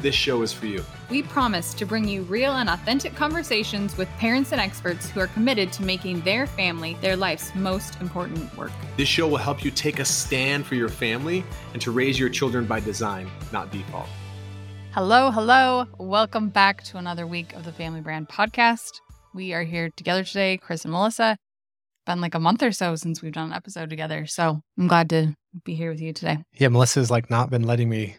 this show is for you. We promise to bring you real and authentic conversations with parents and experts who are committed to making their family their life's most important work. This show will help you take a stand for your family and to raise your children by design, not default. Hello, hello. Welcome back to another week of the Family Brand Podcast. We are here together today, Chris and Melissa. Been like a month or so since we've done an episode together. So I'm glad to be here with you today. Yeah, Melissa's like not been letting me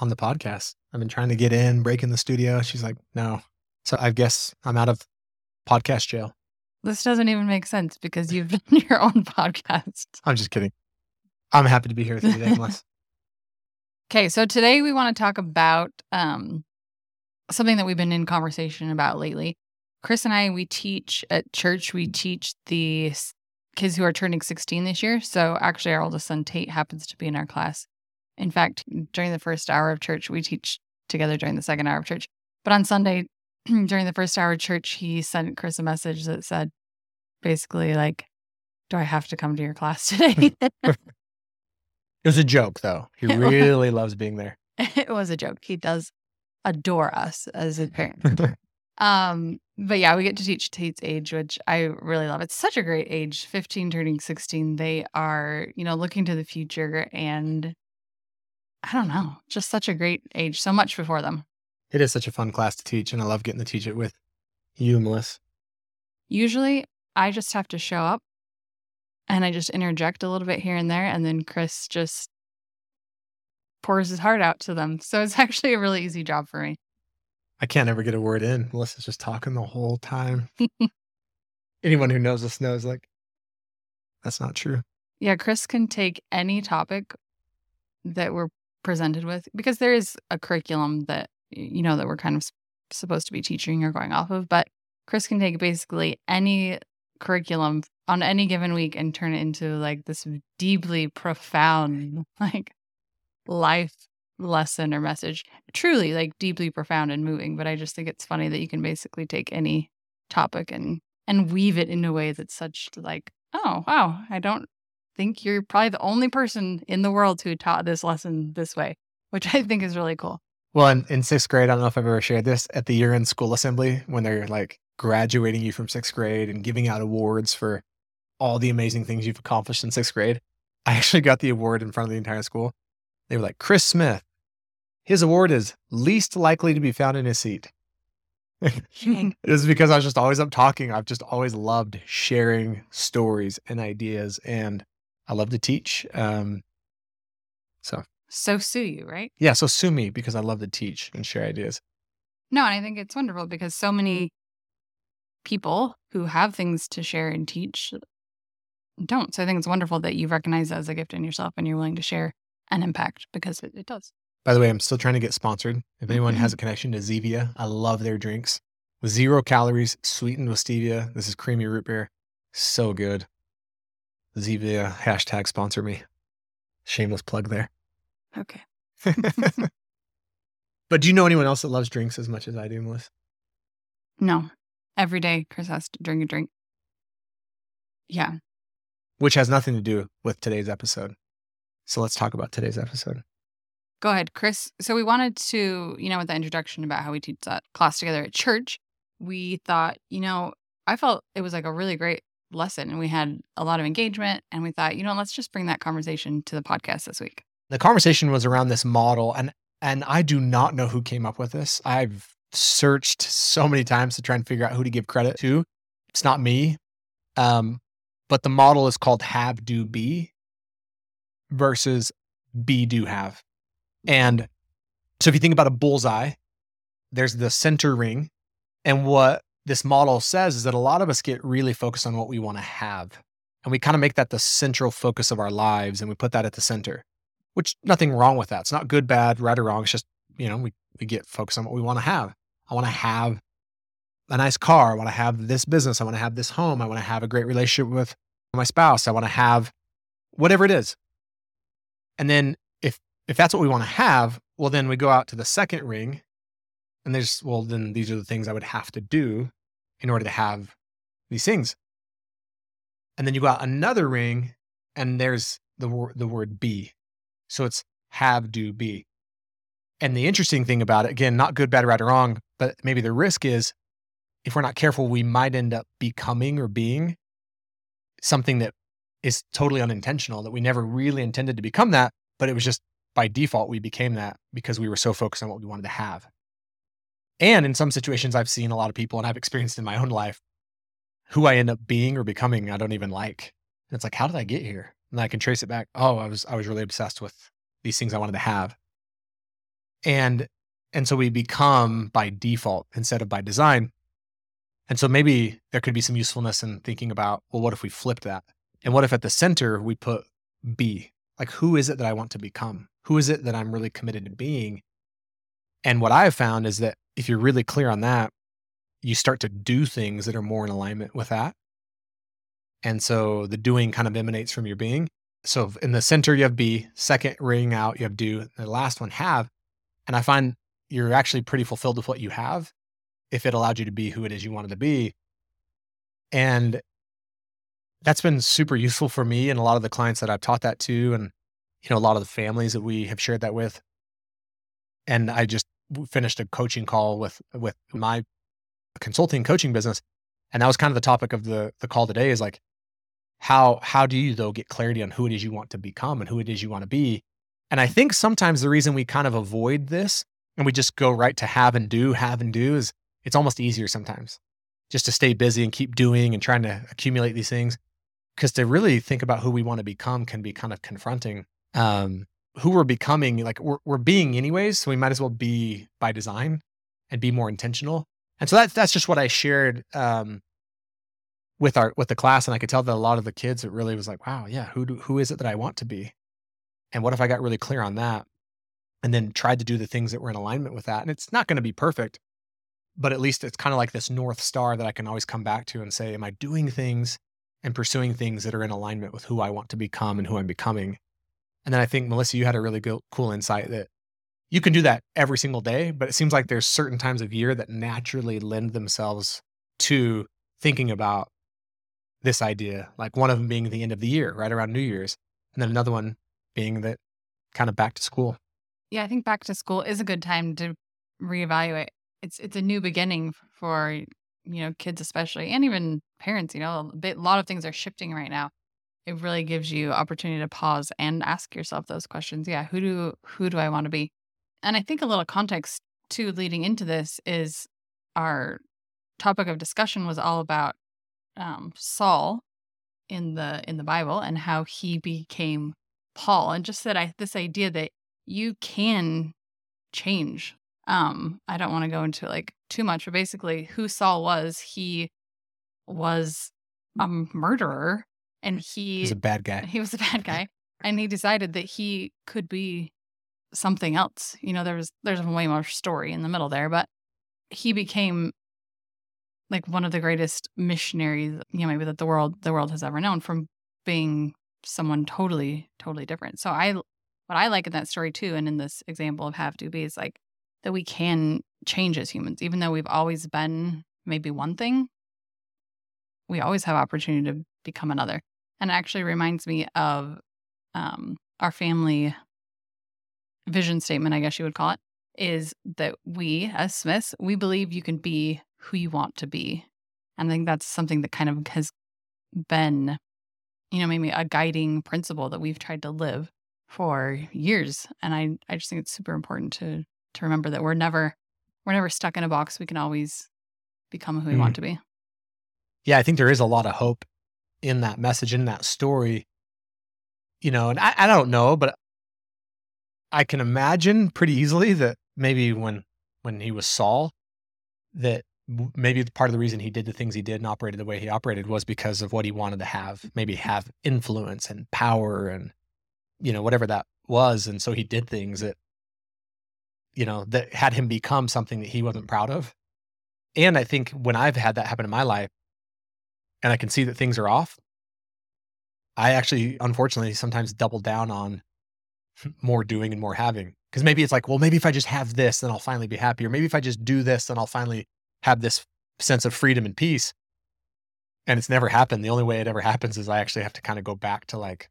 on the podcast. I've been trying to get in, break in the studio. She's like, no. So I guess I'm out of podcast jail. This doesn't even make sense because you've done your own podcast. I'm just kidding. I'm happy to be here with you today, Melissa. Okay, so today we want to talk about um, something that we've been in conversation about lately. Chris and I, we teach at church, we teach the kids who are turning 16 this year. So actually, our oldest son, Tate, happens to be in our class. In fact, during the first hour of church, we teach together during the second hour of church. But on Sunday, during the first hour of church, he sent Chris a message that said, basically, like, do I have to come to your class today? it was a joke, though. He really loves being there. it was a joke. He does adore us as a parent. um, but yeah, we get to teach Tate's age, which I really love. It's such a great age, 15 turning 16. They are, you know, looking to the future and I don't know, just such a great age, so much before them. It is such a fun class to teach, and I love getting to teach it with you, Melissa. Usually, I just have to show up and I just interject a little bit here and there, and then Chris just pours his heart out to them. So it's actually a really easy job for me. I can't ever get a word in. Melissa's just talking the whole time. Anyone who knows us knows, like, that's not true. Yeah, Chris can take any topic that we're presented with because there is a curriculum that you know that we're kind of supposed to be teaching or going off of but chris can take basically any curriculum on any given week and turn it into like this deeply profound like life lesson or message. Truly like deeply profound and moving but i just think it's funny that you can basically take any topic and and weave it in a way that's such like oh wow i don't think you're probably the only person in the world who taught this lesson this way, which I think is really cool. Well, in, in sixth grade, I don't know if I've ever shared this at the year end school assembly when they're like graduating you from sixth grade and giving out awards for all the amazing things you've accomplished in sixth grade. I actually got the award in front of the entire school. They were like, Chris Smith, his award is least likely to be found in his seat. it was because I was just always up talking. I've just always loved sharing stories and ideas. And I love to teach. Um, so so sue you, right? Yeah, so sue me because I love to teach and share ideas. No, and I think it's wonderful because so many people who have things to share and teach don't. So I think it's wonderful that you recognize that as a gift in yourself and you're willing to share an impact because it, it does. By the way, I'm still trying to get sponsored. If anyone has a connection to Zevia, I love their drinks with zero calories, sweetened with stevia. This is creamy root beer. So good. Zevia hashtag sponsor me. Shameless plug there. Okay. but do you know anyone else that loves drinks as much as I do, Melissa? No. Every day, Chris has to drink a drink. Yeah. Which has nothing to do with today's episode. So let's talk about today's episode. Go ahead, Chris. So we wanted to, you know, with the introduction about how we teach that class together at church, we thought, you know, I felt it was like a really great lesson and we had a lot of engagement and we thought, you know, let's just bring that conversation to the podcast this week. The conversation was around this model and and I do not know who came up with this. I've searched so many times to try and figure out who to give credit to. It's not me. Um, but the model is called have do be versus be do have. And so if you think about a bullseye, there's the center ring. And what this model says is that a lot of us get really focused on what we want to have. And we kind of make that the central focus of our lives and we put that at the center, which nothing wrong with that. It's not good, bad, right or wrong. It's just, you know, we, we get focused on what we want to have. I want to have a nice car. I want to have this business. I want to have this home. I want to have a great relationship with my spouse. I want to have whatever it is. And then if if that's what we want to have, well then we go out to the second ring and there's well then these are the things I would have to do in order to have these things. And then you go out another ring and there's the word the word be. So it's have do be. And the interesting thing about it, again, not good, bad, right, or wrong, but maybe the risk is if we're not careful, we might end up becoming or being something that is totally unintentional, that we never really intended to become that, but it was just by default, we became that because we were so focused on what we wanted to have. And in some situations, I've seen a lot of people and I've experienced in my own life who I end up being or becoming, I don't even like. And it's like, how did I get here? And I can trace it back. Oh, I was I was really obsessed with these things I wanted to have. And and so we become by default instead of by design. And so maybe there could be some usefulness in thinking about, well, what if we flipped that? And what if at the center we put be? Like, who is it that I want to become? Who is it that I'm really committed to being? And what I've found is that if you're really clear on that, you start to do things that are more in alignment with that. And so the doing kind of emanates from your being. So in the center, you have be, second ring out, you have do, the last one have. And I find you're actually pretty fulfilled with what you have if it allowed you to be who it is you wanted to be. And that's been super useful for me and a lot of the clients that I've taught that to, and you know, a lot of the families that we have shared that with. And I just finished a coaching call with with my consulting coaching business, and that was kind of the topic of the the call today. Is like, how how do you though get clarity on who it is you want to become and who it is you want to be? And I think sometimes the reason we kind of avoid this and we just go right to have and do, have and do is it's almost easier sometimes just to stay busy and keep doing and trying to accumulate these things. Because to really think about who we want to become can be kind of confronting. Um, who we're becoming, like we're, we're being anyways, so we might as well be by design and be more intentional. And so that's that's just what I shared um, with our with the class, and I could tell that a lot of the kids it really was like, wow, yeah, who do, who is it that I want to be, and what if I got really clear on that, and then tried to do the things that were in alignment with that, and it's not going to be perfect, but at least it's kind of like this north star that I can always come back to and say, am I doing things and pursuing things that are in alignment with who I want to become and who I'm becoming? And then I think Melissa, you had a really good, cool insight that you can do that every single day, but it seems like there's certain times of year that naturally lend themselves to thinking about this idea. Like one of them being the end of the year, right around New Year's, and then another one being that kind of back to school. Yeah, I think back to school is a good time to reevaluate it's it's a new beginning for you know kids especially and even parents you know a, bit, a lot of things are shifting right now it really gives you opportunity to pause and ask yourself those questions yeah who do who do i want to be? And i think a little context too leading into this is our topic of discussion was all about um, saul in the in the bible and how he became paul and just that i this idea that you can change. Um, I don't want to go into like too much, but basically, who Saul was, he was a murderer and he was a bad guy. He was a bad guy. and he decided that he could be something else. You know, there was there's a way more story in the middle there, but he became like one of the greatest missionaries, you know, maybe that the world the world has ever known from being someone totally, totally different. So I what I like in that story too, and in this example of have to be is like that we can change as humans, even though we've always been maybe one thing, we always have opportunity to become another. And it actually reminds me of um, our family vision statement, I guess you would call it, is that we, as Smiths, we believe you can be who you want to be. And I think that's something that kind of has been, you know, maybe a guiding principle that we've tried to live for years. And I, I just think it's super important to to remember that we're never we're never stuck in a box. We can always become who we mm. want to be. Yeah, I think there is a lot of hope in that message, in that story. You know, and I, I don't know, but I can imagine pretty easily that maybe when when he was Saul, that maybe part of the reason he did the things he did and operated the way he operated was because of what he wanted to have, maybe have influence and power and you know whatever that was, and so he did things that you know, that had him become something that he wasn't proud of. And I think when I've had that happen in my life and I can see that things are off, I actually, unfortunately, sometimes double down on more doing and more having. Because maybe it's like, well, maybe if I just have this, then I'll finally be happy. Or maybe if I just do this, then I'll finally have this sense of freedom and peace. And it's never happened. The only way it ever happens is I actually have to kind of go back to like,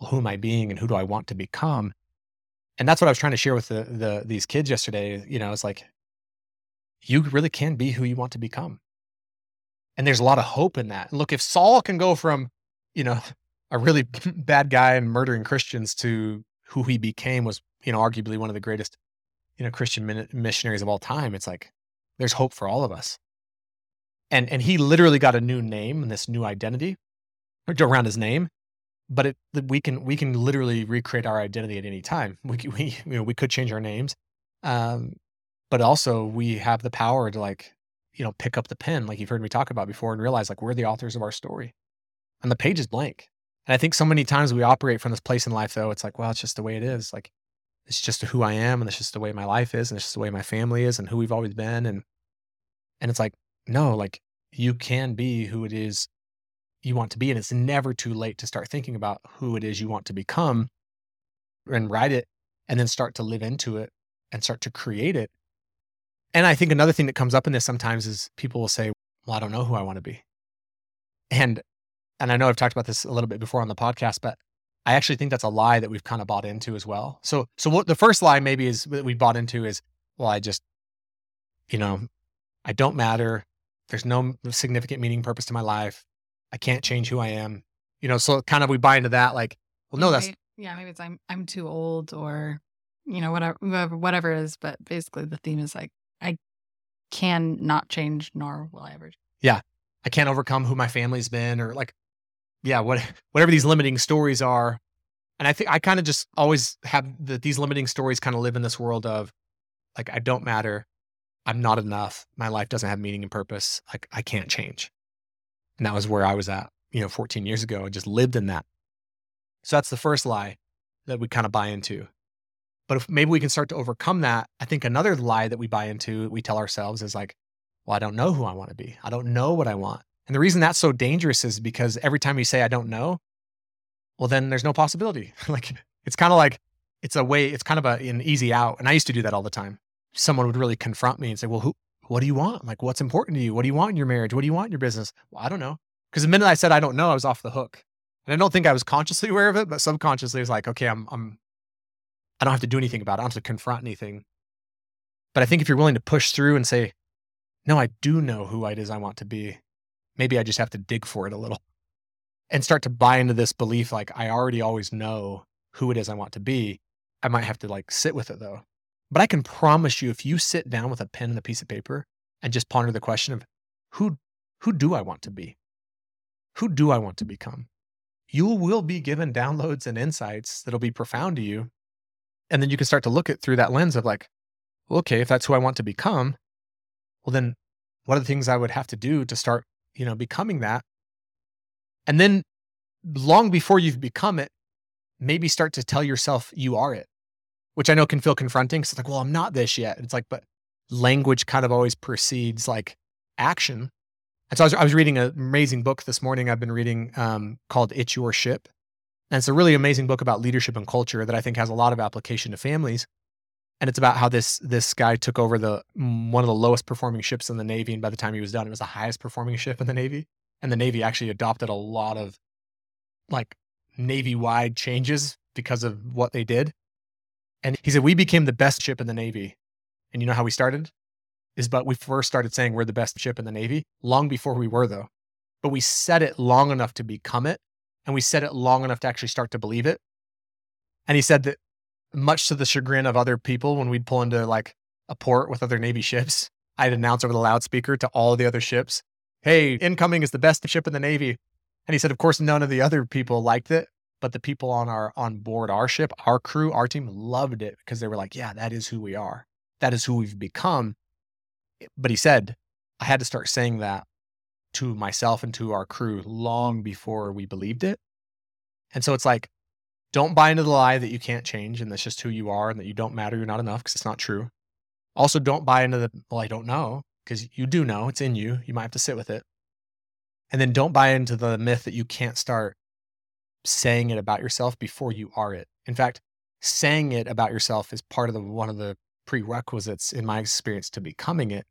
well, who am I being and who do I want to become? And that's what I was trying to share with the, the these kids yesterday. You know, it's like you really can be who you want to become. And there's a lot of hope in that. Look, if Saul can go from, you know, a really bad guy and murdering Christians to who he became was, you know, arguably one of the greatest, you know, Christian missionaries of all time. It's like there's hope for all of us. And and he literally got a new name and this new identity around his name. But it, we can we can literally recreate our identity at any time. We we you know we could change our names, um, but also we have the power to like you know pick up the pen like you've heard me talk about before and realize like we're the authors of our story, and the page is blank. And I think so many times we operate from this place in life, though, it's like, well, it's just the way it is. Like, it's just who I am, and it's just the way my life is, and it's just the way my family is, and who we've always been. And and it's like, no, like you can be who it is you want to be, and it's never too late to start thinking about who it is you want to become, and write it, and then start to live into it and start to create it. And I think another thing that comes up in this sometimes is people will say, well, I don't know who I want to be. And and I know I've talked about this a little bit before on the podcast, but I actually think that's a lie that we've kind of bought into as well. So, so what the first lie maybe is that we bought into is, well, I just, you know, I don't matter. There's no significant meaning, purpose to my life. I can't change who I am. You know, so kind of we buy into that, like, well, no, that's yeah, maybe it's I'm I'm too old or you know whatever whatever it is. But basically, the theme is like I can not change, nor will I ever. Yeah, I can't overcome who my family's been, or like yeah, what whatever these limiting stories are. And I think I kind of just always have that these limiting stories kind of live in this world of like I don't matter, I'm not enough, my life doesn't have meaning and purpose, like I can't change. And that was where I was at, you know, 14 years ago. I just lived in that. So that's the first lie that we kind of buy into. But if maybe we can start to overcome that, I think another lie that we buy into, we tell ourselves is like, well, I don't know who I want to be. I don't know what I want. And the reason that's so dangerous is because every time you say, I don't know, well, then there's no possibility. like it's kind of like, it's a way, it's kind of a, an easy out. And I used to do that all the time. Someone would really confront me and say, Well, who, what do you want? Like, what's important to you? What do you want in your marriage? What do you want in your business? Well, I don't know. Because the minute I said I don't know, I was off the hook. And I don't think I was consciously aware of it, but subconsciously, it's like, okay, I'm, I'm, I don't have to do anything about it. I don't have to confront anything. But I think if you're willing to push through and say, no, I do know who it is I want to be, maybe I just have to dig for it a little and start to buy into this belief like I already always know who it is I want to be. I might have to like sit with it though. But I can promise you if you sit down with a pen and a piece of paper and just ponder the question of who who do I want to be? Who do I want to become? You will be given downloads and insights that'll be profound to you. And then you can start to look at through that lens of like, well, okay, if that's who I want to become, well then what are the things I would have to do to start you know, becoming that. And then long before you've become it, maybe start to tell yourself you are it, which I know can feel confronting. Cause it's like, well, I'm not this yet. It's like, but language kind of always precedes like action. And so I was, I was reading an amazing book this morning. I've been reading um, called It's Your Ship. And it's a really amazing book about leadership and culture that I think has a lot of application to families. And it's about how this this guy took over the mm, one of the lowest performing ships in the navy. And by the time he was done it was the highest performing ship in the navy. And the navy actually adopted a lot of like navy wide changes because of what they did. And he said we became the best ship in the navy. And you know how we started? Is but we first started saying we're the best ship in the navy long before we were though. But we said it long enough to become it and we said it long enough to actually start to believe it and he said that much to the chagrin of other people when we'd pull into like a port with other Navy ships, I'd announce over the loudspeaker to all the other ships, hey, incoming is the best ship in the Navy. And he said, of course, none of the other people liked it, but the people on our on board our ship, our crew, our team loved it because they were like, yeah, that is who we are. That is who we've become. But he said, I had to start saying that to myself and to our crew long before we believed it. And so it's like don't buy into the lie that you can't change and that's just who you are and that you don't matter, you're not enough because it's not true. Also, don't buy into the, well, I don't know. because you do know it's in you. You might have to sit with it. And then don't buy into the myth that you can't start saying it about yourself before you are it. In fact, saying it about yourself is part of the one of the prerequisites in my experience to becoming it.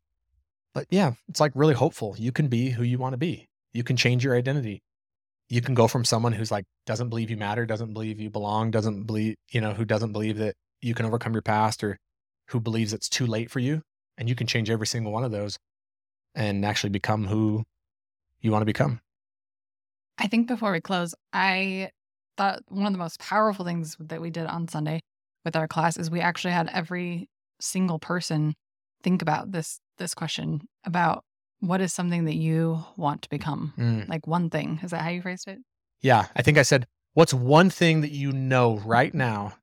But yeah, it's like really hopeful. You can be who you want to be. You can change your identity. You can go from someone who's like doesn't believe you matter, doesn't believe you belong, doesn't believe, you know, who doesn't believe that you can overcome your past or who believes it's too late for you. And you can change every single one of those and actually become who you want to become. I think before we close, I thought one of the most powerful things that we did on Sunday with our class is we actually had every single person think about this this question about what is something that you want to become? Mm. Like one thing. Is that how you phrased it? Yeah, I think I said, what's one thing that you know right now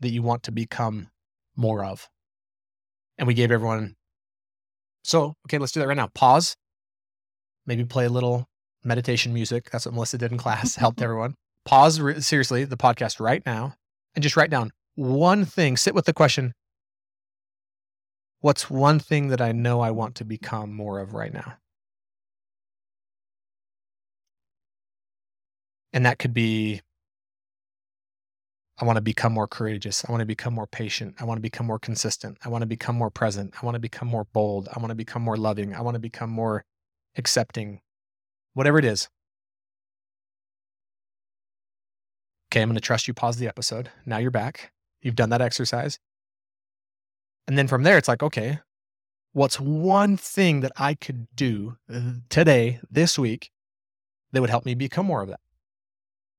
that you want to become more of? And we gave everyone, so, okay, let's do that right now. Pause, maybe play a little meditation music. That's what Melissa did in class, helped everyone. Pause, re- seriously, the podcast right now, and just write down one thing. Sit with the question What's one thing that I know I want to become more of right now? And that could be I want to become more courageous. I want to become more patient. I want to become more consistent. I want to become more present. I want to become more bold. I want to become more loving. I want to become more accepting. Whatever it is. Okay, I'm going to trust you. Pause the episode. Now you're back. You've done that exercise. And then from there, it's like, okay, what's one thing that I could do uh, today, this week, that would help me become more of that?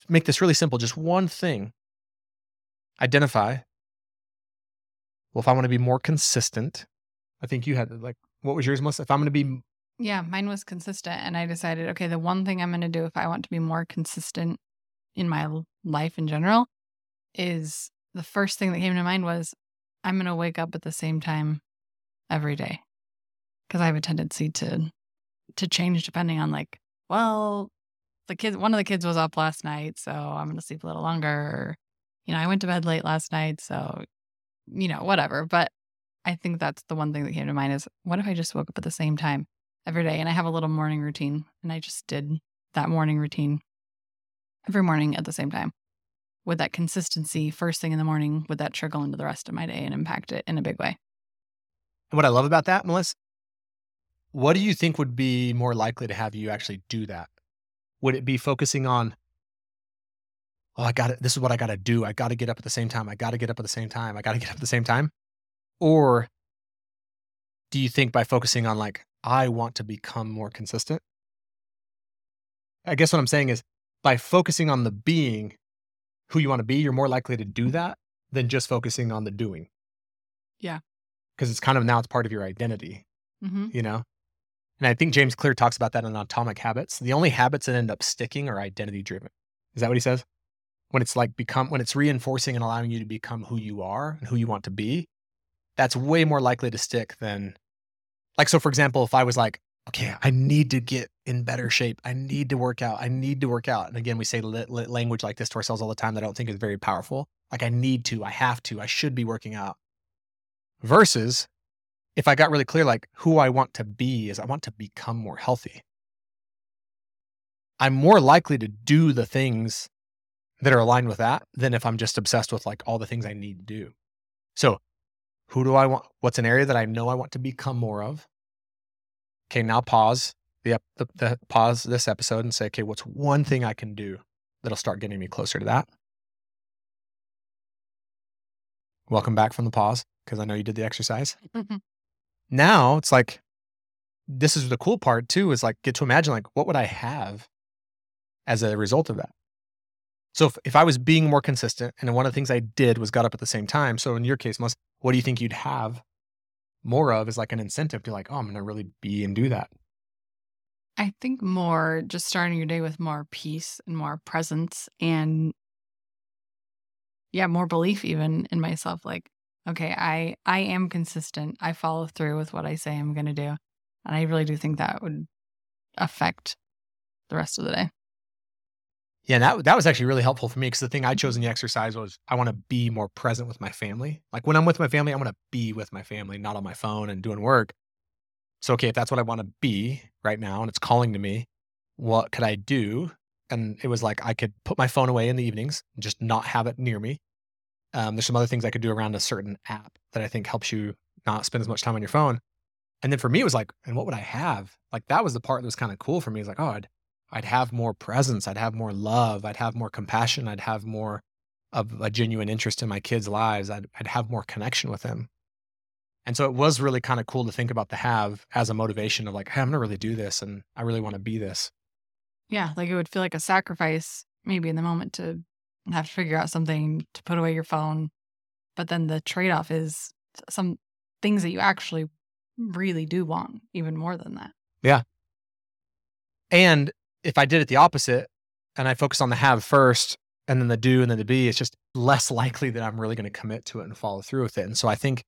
Make this really simple. Just one thing. Identify. Well, if I want to be more consistent, I think you had like, what was yours, Melissa? If I'm going to be, Yeah, mine was consistent. And I decided, okay, the one thing I'm going to do if I want to be more consistent in my life in general is the first thing that came to mind was I'm going to wake up at the same time every day. Cause I have a tendency to, to change depending on like, well, the kids, one of the kids was up last night, so I'm going to sleep a little longer. You know, I went to bed late last night, so, you know, whatever. But I think that's the one thing that came to mind is what if I just woke up at the same time every day and I have a little morning routine and I just did that morning routine every morning at the same time. With that consistency, first thing in the morning, would that trickle into the rest of my day and impact it in a big way? and what I love about that, Melissa, what do you think would be more likely to have you actually do that? Would it be focusing on, oh, I got it. This is what I got to do. I got to get up at the same time. I got to get up at the same time. I got to get up at the same time. Or do you think by focusing on like, I want to become more consistent? I guess what I'm saying is by focusing on the being who you want to be, you're more likely to do that than just focusing on the doing. Yeah. Because it's kind of now it's part of your identity Mm-hmm. you know? And I think James Clear talks about that in Atomic Habits. The only habits that end up sticking are identity driven. Is that what he says? When it's like become, when it's reinforcing and allowing you to become who you are and who you want to be, that's way more likely to stick than, like, so for example, if I was like, okay, I need to get in better shape, I need to work out, I need to work out. And again, we say language like this to ourselves all the time that I don't think is very powerful. Like, I need to, I have to, I should be working out. Versus if I got really clear, like who I want to be is I want to become more healthy. I'm more likely to do the things that are aligned with that than if I'm just obsessed with like all the things I need to do. So, who do I want? What's an area that I know I want to become more of? Okay, now pause the, the, the pause this episode and say, okay, what's one thing I can do that'll start getting me closer to that? Welcome back from the pause because I know you did the exercise. Mm-hmm. Now it's like this is the cool part too is like get to imagine like what would i have as a result of that? So if, if i was being more consistent and one of the things i did was got up at the same time so in your case most what do you think you'd have more of is like an incentive to like oh i'm gonna really be and do that I think more just starting your day with more peace and more presence and yeah, more belief even in myself like okay, I I am consistent. I follow through with what I say I'm going to do. And I really do think that would affect the rest of the day. yeah that, that was actually really helpful for me because the thing i chose in mm-hmm. the exercise was i want to be more present with my family like when i'm with my family i want to be with my family not on my phone and doing work So, okay, if that's what I want to be right now and it's calling to me, what could I do? And it was like I could put my phone away in the evenings and just not have it near me. Um, there's some other things I could do around a certain app that I think helps you not spend as much time on your phone. And then for me, it was like, and what would I have? Like that was the part that was kind of cool for me. It's like, oh, I'd, I'd have more presence. I'd have more love. I'd have more compassion. I'd have more of a genuine interest in my kids' lives. I'd, I'd have more connection with them. And so it was really kind of cool to think about the have as a motivation of like, hey, I'm going to really do this and I really want to be this. Yeah. Like it would feel like a sacrifice maybe in the moment to have to figure out something to put away your phone. But then the trade off is some things that you actually really do want even more than that. Yeah. And if I did it the opposite and I focus on the have first and then the do and then the be, it's just less likely that I'm really going to commit to it and follow through with it. And so I think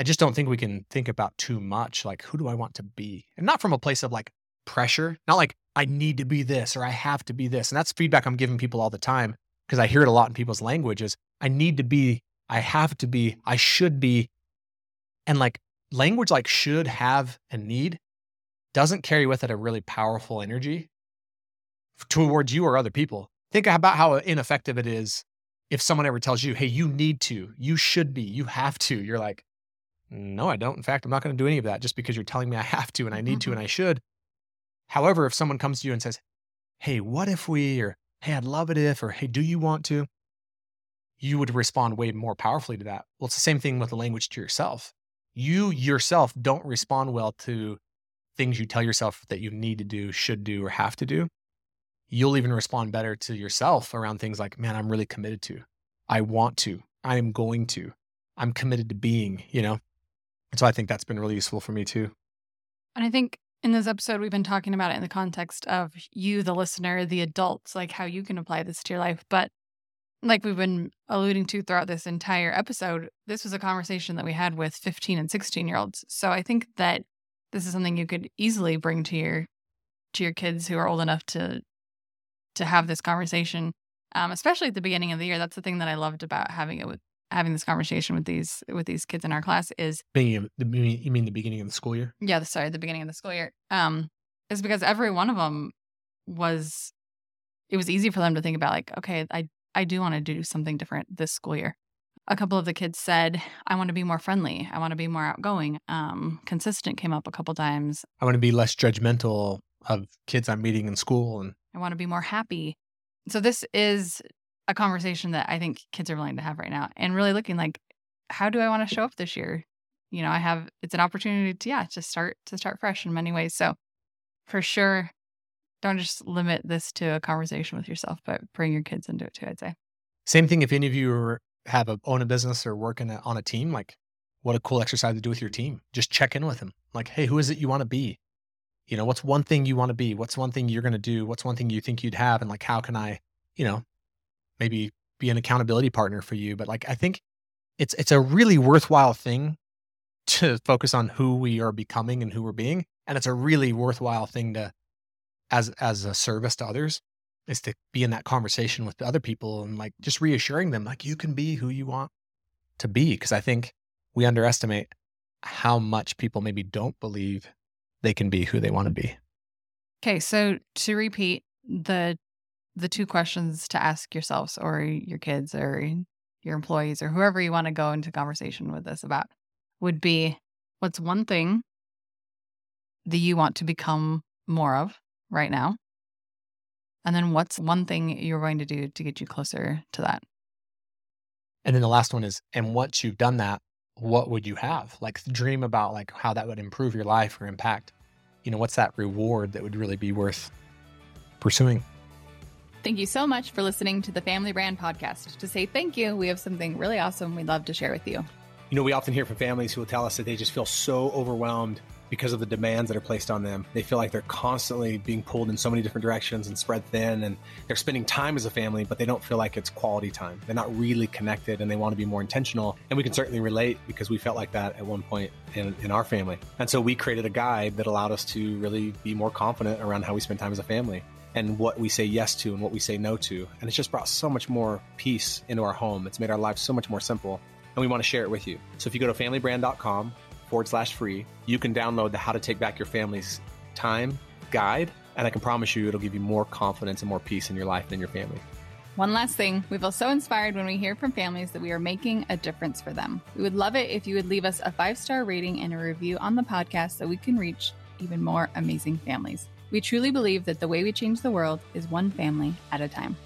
I just don't think we can think about too much like who do I want to be? And not from a place of like pressure, not like I need to be this or I have to be this. And that's feedback I'm giving people all the time because I hear it a lot in people's languages. I need to be, I have to be, I should be. And like language like should, have, and need doesn't carry with it a really powerful energy towards you or other people. Think about how ineffective it is if someone ever tells you, hey, you need to, you should be, you have to. You're like, no, I don't. In fact, I'm not going to do any of that just because you're telling me I have to and I need to and mm-hmm. I should. However, if someone comes to you and says, hey, what if we, or hey, I'd love it if, or hey, do you want to? You would respond way more powerfully to that. Well, it's the same thing with the language to yourself. You yourself don't respond well to things you tell yourself that you need to do, should do, or have to do. You'll even respond better to yourself around things like, man, I'm really committed to. I want to. I am going to. I'm committed to being, you know? And so I think that's been really useful for me too. And I think in this episode, we've been talking about it in the context of you, the listener, the adults, like how you can apply this to your life. But like we've been alluding to throughout this entire episode, this was a conversation that we had with 15 and 16 year olds. So I think that this is something you could easily bring to your to your kids who are old enough to to have this conversation, um, especially at the beginning of the year. That's the thing that I loved about having it with having this conversation with these with these kids in our class is beginning of you mean the beginning of the school year? Yeah, sorry, the beginning of the school year. Um, is because every one of them was it was easy for them to think about like, okay, I I do want to do something different this school year. A couple of the kids said, I want to be more friendly. I want to be more outgoing. Um, consistent came up a couple times. I want to be less judgmental of kids I'm meeting in school and I want to be more happy. So this is a conversation that I think kids are willing to have right now and really looking like, how do I want to show up this year? You know, I have, it's an opportunity to, yeah, to start, to start fresh in many ways. So for sure, don't just limit this to a conversation with yourself, but bring your kids into it too, I'd say. Same thing if any of you have a, own a business or work a, on a team, like what a cool exercise to do with your team. Just check in with them. Like, hey, who is it you want to be? You know, what's one thing you want to be? What's one thing you're going to do? What's one thing you think you'd have? And like, how can I, you know, maybe be an accountability partner for you. But like I think it's it's a really worthwhile thing to focus on who we are becoming and who we're being. And it's a really worthwhile thing to as as a service to others is to be in that conversation with the other people and like just reassuring them like you can be who you want to be. Cause I think we underestimate how much people maybe don't believe they can be who they want to be. Okay, so to repeat, the the two questions to ask yourselves or your kids or your employees or whoever you want to go into conversation with this about would be what's one thing that you want to become more of right now? And then what's one thing you're going to do to get you closer to that? And then the last one is, and once you've done that, what would you have? Like dream about like how that would improve your life or impact. You know, what's that reward that would really be worth pursuing? Thank you so much for listening to the Family Brand Podcast. To say thank you, we have something really awesome we'd love to share with you. You know, we often hear from families who will tell us that they just feel so overwhelmed because of the demands that are placed on them. They feel like they're constantly being pulled in so many different directions and spread thin, and they're spending time as a family, but they don't feel like it's quality time. They're not really connected and they want to be more intentional. And we can certainly relate because we felt like that at one point in, in our family. And so we created a guide that allowed us to really be more confident around how we spend time as a family and what we say yes to and what we say no to. And it's just brought so much more peace into our home. It's made our lives so much more simple. And we want to share it with you. So if you go to familybrand.com forward slash free, you can download the How to Take Back Your Family's Time guide. And I can promise you it'll give you more confidence and more peace in your life and in your family. One last thing, we feel so inspired when we hear from families that we are making a difference for them. We would love it if you would leave us a five star rating and a review on the podcast so we can reach even more amazing families. We truly believe that the way we change the world is one family at a time.